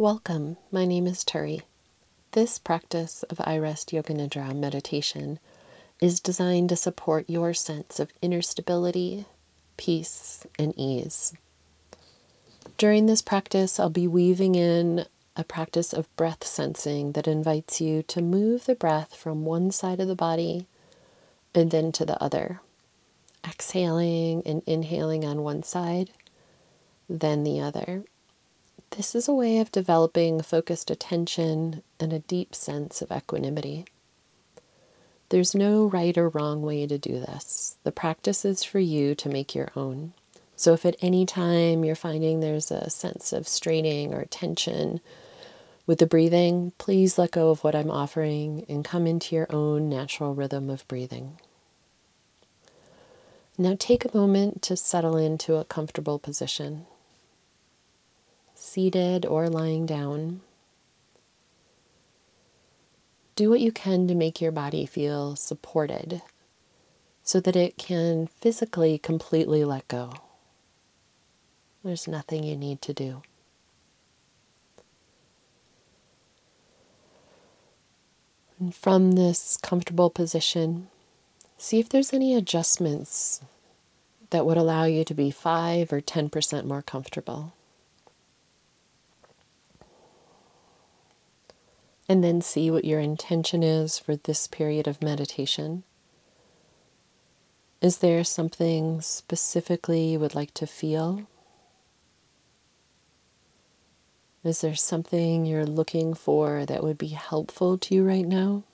Welcome, my name is Turi. This practice of iRest Yoga Nidra meditation is designed to support your sense of inner stability, peace, and ease. During this practice, I'll be weaving in a practice of breath sensing that invites you to move the breath from one side of the body and then to the other, exhaling and inhaling on one side, then the other. This is a way of developing focused attention and a deep sense of equanimity. There's no right or wrong way to do this. The practice is for you to make your own. So, if at any time you're finding there's a sense of straining or tension with the breathing, please let go of what I'm offering and come into your own natural rhythm of breathing. Now, take a moment to settle into a comfortable position seated or lying down. Do what you can to make your body feel supported so that it can physically completely let go. There's nothing you need to do. And from this comfortable position, see if there's any adjustments that would allow you to be 5 or 10% more comfortable. And then see what your intention is for this period of meditation. Is there something specifically you would like to feel? Is there something you're looking for that would be helpful to you right now?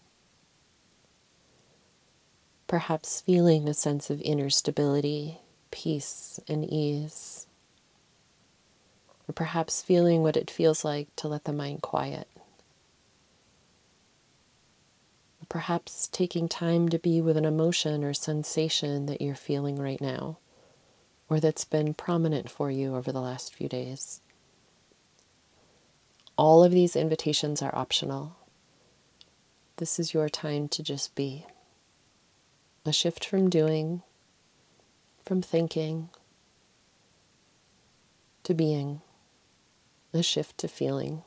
Perhaps feeling a sense of inner stability, peace, and ease. Or perhaps feeling what it feels like to let the mind quiet. Perhaps taking time to be with an emotion or sensation that you're feeling right now, or that's been prominent for you over the last few days. All of these invitations are optional. This is your time to just be. A shift from doing, from thinking, to being, a shift to feeling.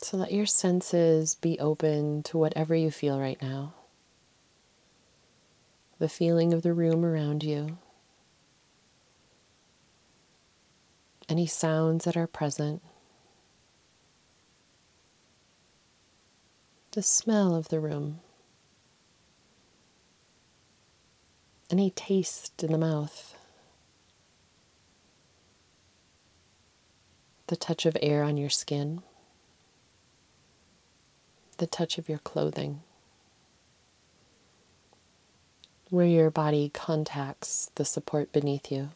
So let your senses be open to whatever you feel right now. The feeling of the room around you, any sounds that are present, the smell of the room, any taste in the mouth, the touch of air on your skin the touch of your clothing, where your body contacts the support beneath you.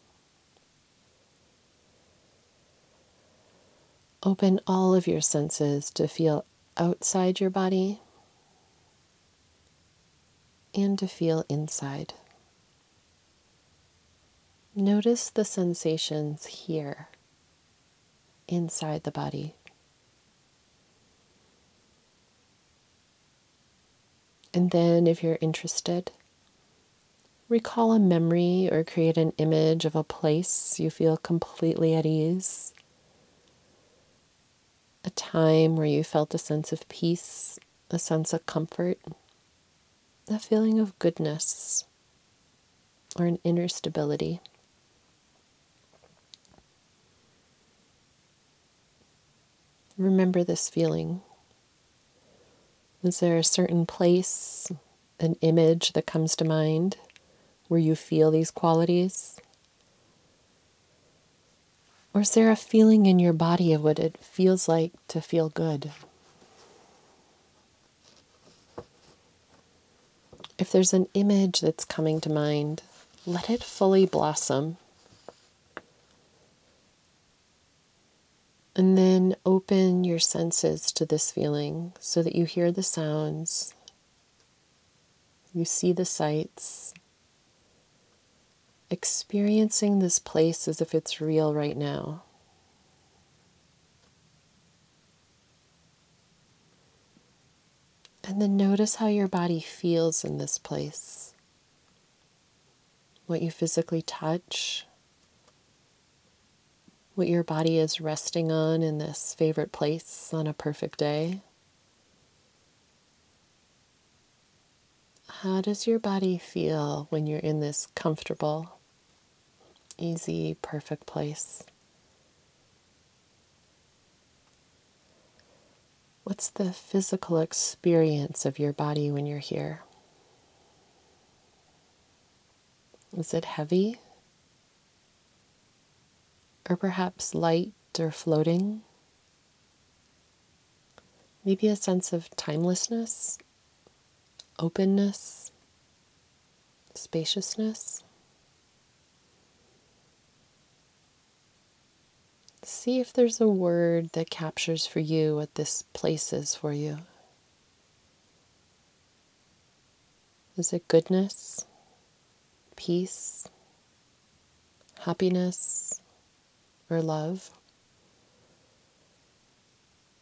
Open all of your senses to feel outside your body and to feel inside. Notice the sensations here inside the body. And then, if you're interested, recall a memory or create an image of a place you feel completely at ease. A time where you felt a sense of peace, a sense of comfort, a feeling of goodness, or an inner stability. Remember this feeling is there a certain place, an image that comes to mind where you feel these qualities? Or is there a feeling in your body of what it feels like to feel good? If there's an image that's coming to mind, let it fully blossom And then open your senses to this feeling so that you hear the sounds, you see the sights, experiencing this place as if it's real right now. And then notice how your body feels in this place. What you physically touch, what your body is resting on in this favorite place on a perfect day. How does your body feel when you're in this comfortable, easy, perfect place? What's the physical experience of your body when you're here? Is it heavy? Or perhaps light or floating? Maybe a sense of timelessness openness, spaciousness. See if there's a word that captures for you what this place is for you. Is it goodness, peace, happiness, or love?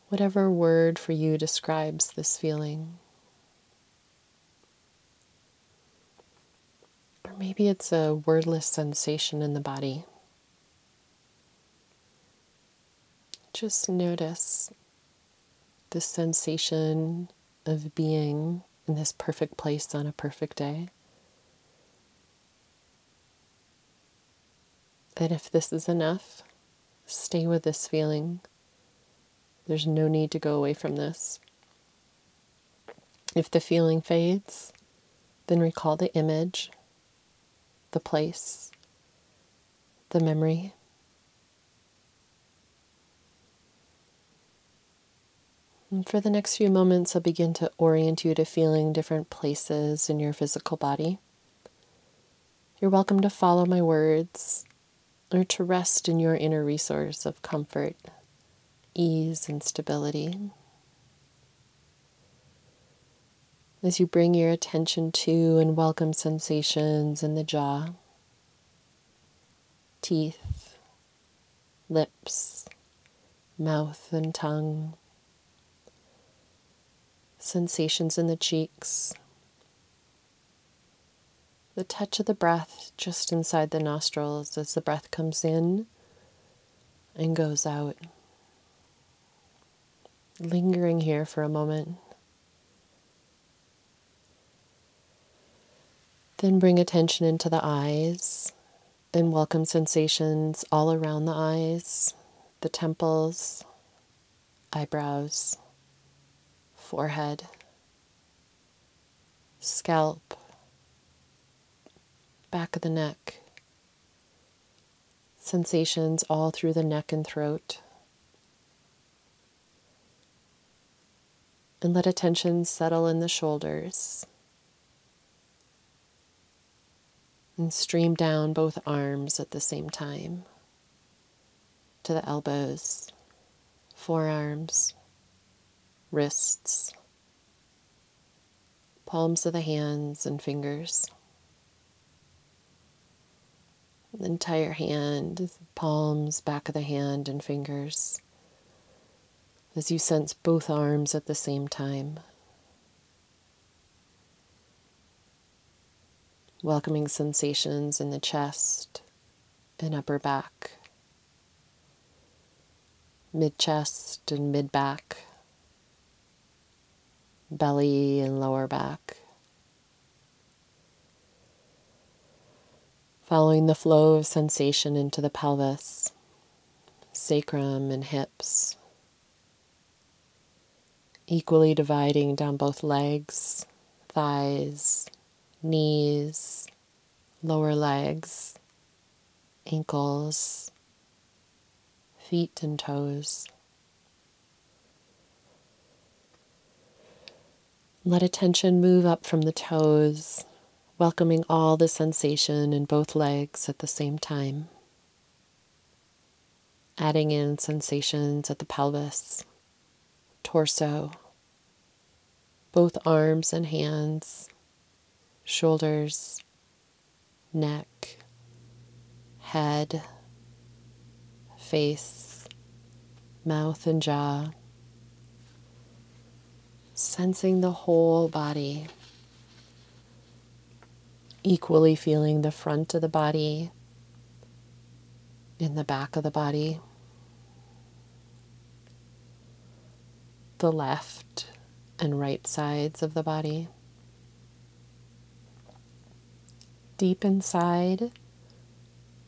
Whatever word for you describes this feeling. Or maybe it's a wordless sensation in the body. Just notice the sensation of being in this perfect place on a perfect day. And if this is enough, stay with this feeling. There's no need to go away from this. If the feeling fades, then recall the image the place, the memory. And for the next few moments, I'll begin to orient you to feeling different places in your physical body. You're welcome to follow my words or to rest in your inner resource of comfort, ease, and stability. as you bring your attention to and welcome sensations in the jaw, teeth, lips, mouth, and tongue, sensations in the cheeks, the touch of the breath just inside the nostrils as the breath comes in and goes out. Lingering here for a moment. Then bring attention into the eyes and welcome sensations all around the eyes, the temples, eyebrows, forehead, scalp, back of the neck, sensations all through the neck and throat. And let attention settle in the shoulders. and stream down both arms at the same time to the elbows, forearms, wrists, palms of the hands and fingers. The entire hand, palms, back of the hand, and fingers as you sense both arms at the same time. welcoming sensations in the chest and upper back, mid chest and mid back, belly and lower back. Following the flow of sensation into the pelvis, sacrum, and hips. Equally dividing down both legs, thighs, knees, lower legs, ankles, feet, and toes. Let attention move up from the toes, welcoming all the sensation in both legs at the same time. Adding in sensations at the pelvis, torso, both arms and hands shoulders, neck, head, face, mouth, and jaw. Sensing the whole body, equally feeling the front of the body, in the back of the body, the left and right sides of the body, deep inside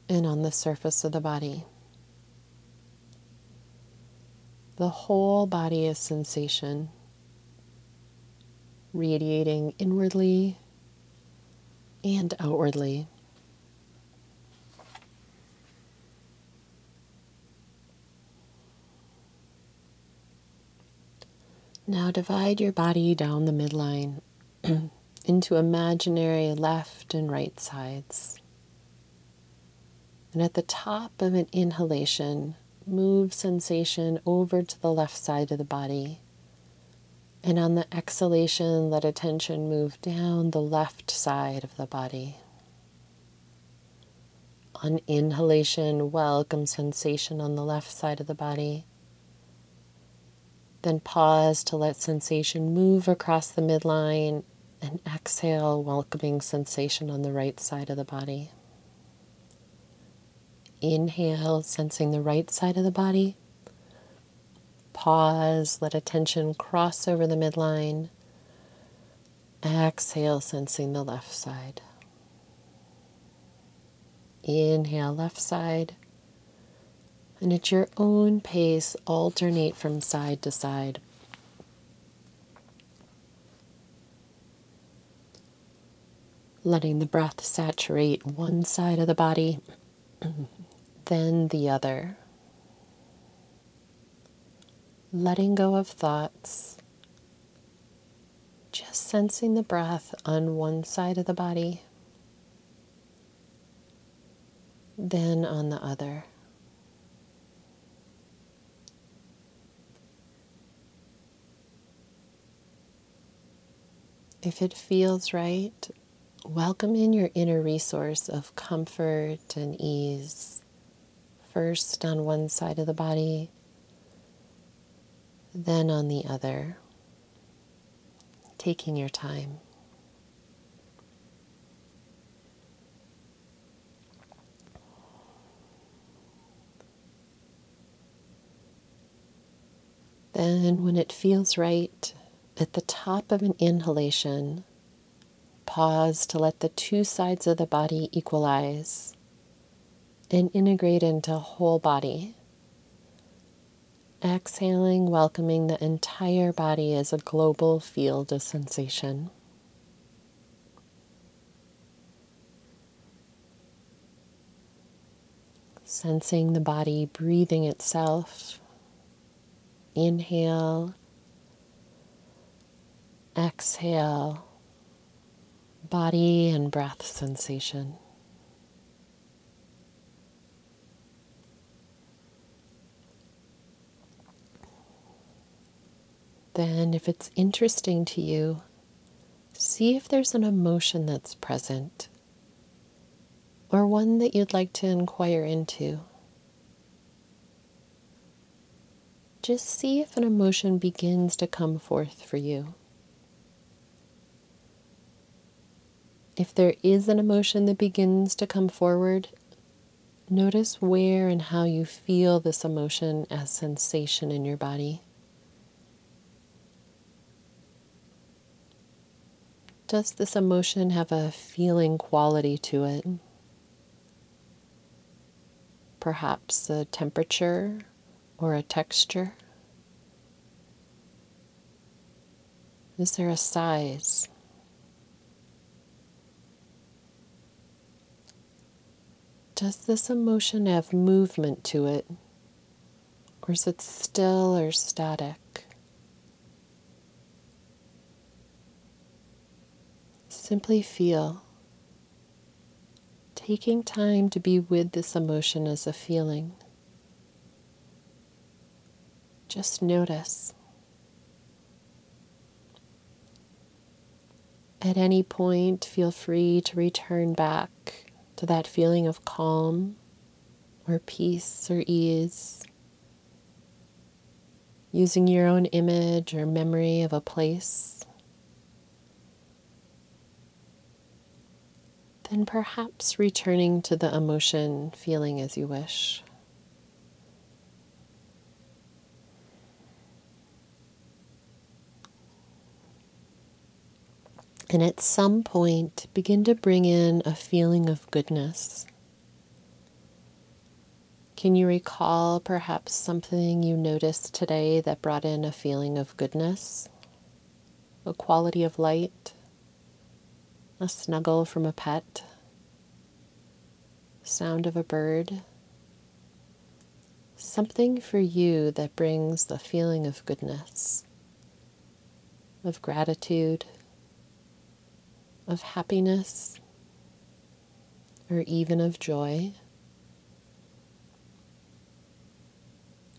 and on the surface of the body. The whole body is sensation, radiating inwardly and outwardly. Now divide your body down the midline into imaginary left and right sides. And at the top of an inhalation, move sensation over to the left side of the body. And on the exhalation, let attention move down the left side of the body. On inhalation, welcome sensation on the left side of the body. Then pause to let sensation move across the midline and exhale, welcoming sensation on the right side of the body. Inhale, sensing the right side of the body. Pause, let attention cross over the midline. Exhale, sensing the left side. Inhale, left side. And at your own pace, alternate from side to side. Letting the breath saturate one side of the body then the other. Letting go of thoughts, just sensing the breath on one side of the body, then on the other. If it feels right, welcome in your inner resource of comfort and ease first on one side of the body, then on the other, taking your time. Then, when it feels right, at the top of an inhalation, pause to let the two sides of the body equalize and integrate into whole body. Exhaling, welcoming the entire body as a global field of sensation. Sensing the body breathing itself. Inhale, exhale, body and breath sensation. Then, if it's interesting to you, see if there's an emotion that's present or one that you'd like to inquire into. Just see if an emotion begins to come forth for you. If there is an emotion that begins to come forward, notice where and how you feel this emotion as sensation in your body. Does this emotion have a feeling quality to it? Perhaps a temperature or a texture? Is there a size? Does this emotion have movement to it? Or is it still or static? Simply feel. Taking time to be with this emotion as a feeling. Just notice. At any point, feel free to return back to that feeling of calm or peace or ease, using your own image or memory of a place Then perhaps returning to the emotion, feeling as you wish. And at some point, begin to bring in a feeling of goodness. Can you recall perhaps something you noticed today that brought in a feeling of goodness? A quality of light? A snuggle from a pet? Sound of a bird? Something for you that brings the feeling of goodness, of gratitude of happiness or even of joy.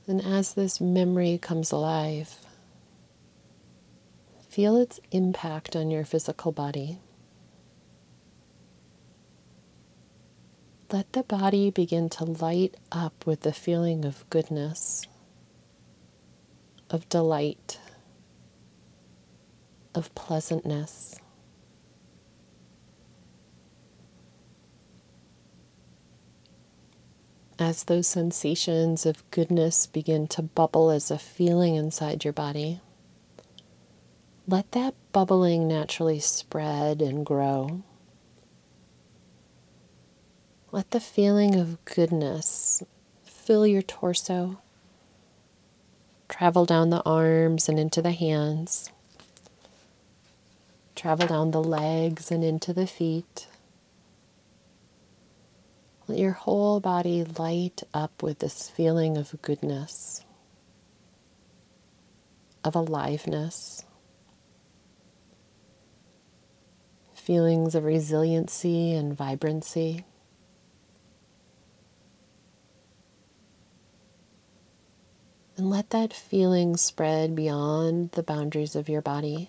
And as this memory comes alive, feel its impact on your physical body. Let the body begin to light up with the feeling of goodness, of delight, of pleasantness. as those sensations of goodness begin to bubble as a feeling inside your body, let that bubbling naturally spread and grow. Let the feeling of goodness fill your torso, travel down the arms and into the hands, travel down the legs and into the feet. Let your whole body light up with this feeling of goodness, of aliveness, feelings of resiliency and vibrancy. And let that feeling spread beyond the boundaries of your body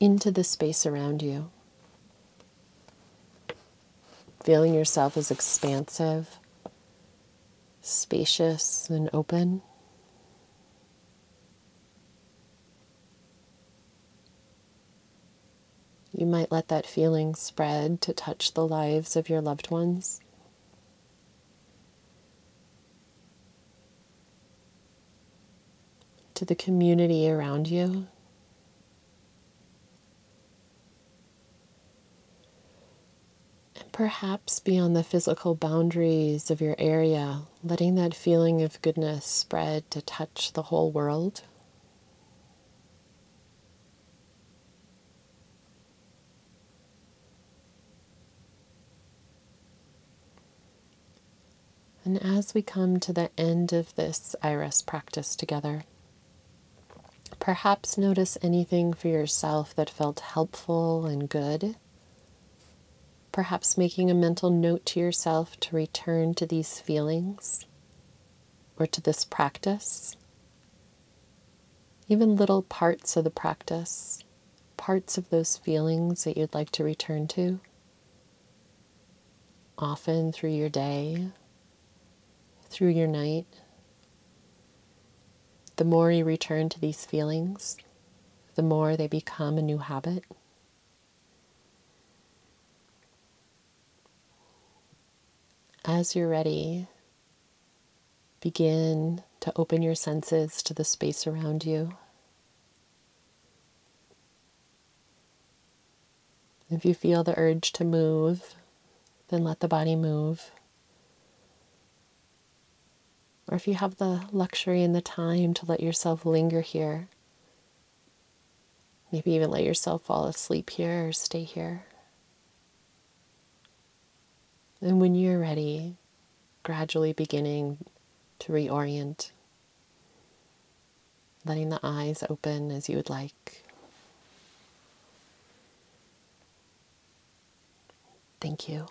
into the space around you feeling yourself as expansive, spacious, and open. You might let that feeling spread to touch the lives of your loved ones. To the community around you. And Perhaps beyond the physical boundaries of your area, letting that feeling of goodness spread to touch the whole world. And as we come to the end of this iRest practice together, perhaps notice anything for yourself that felt helpful and good perhaps making a mental note to yourself to return to these feelings or to this practice. Even little parts of the practice, parts of those feelings that you'd like to return to, often through your day, through your night. The more you return to these feelings, the more they become a new habit. As you're ready, begin to open your senses to the space around you. If you feel the urge to move, then let the body move. Or if you have the luxury and the time to let yourself linger here, maybe even let yourself fall asleep here or stay here. And when you're ready, gradually beginning to reorient, letting the eyes open as you would like. Thank you.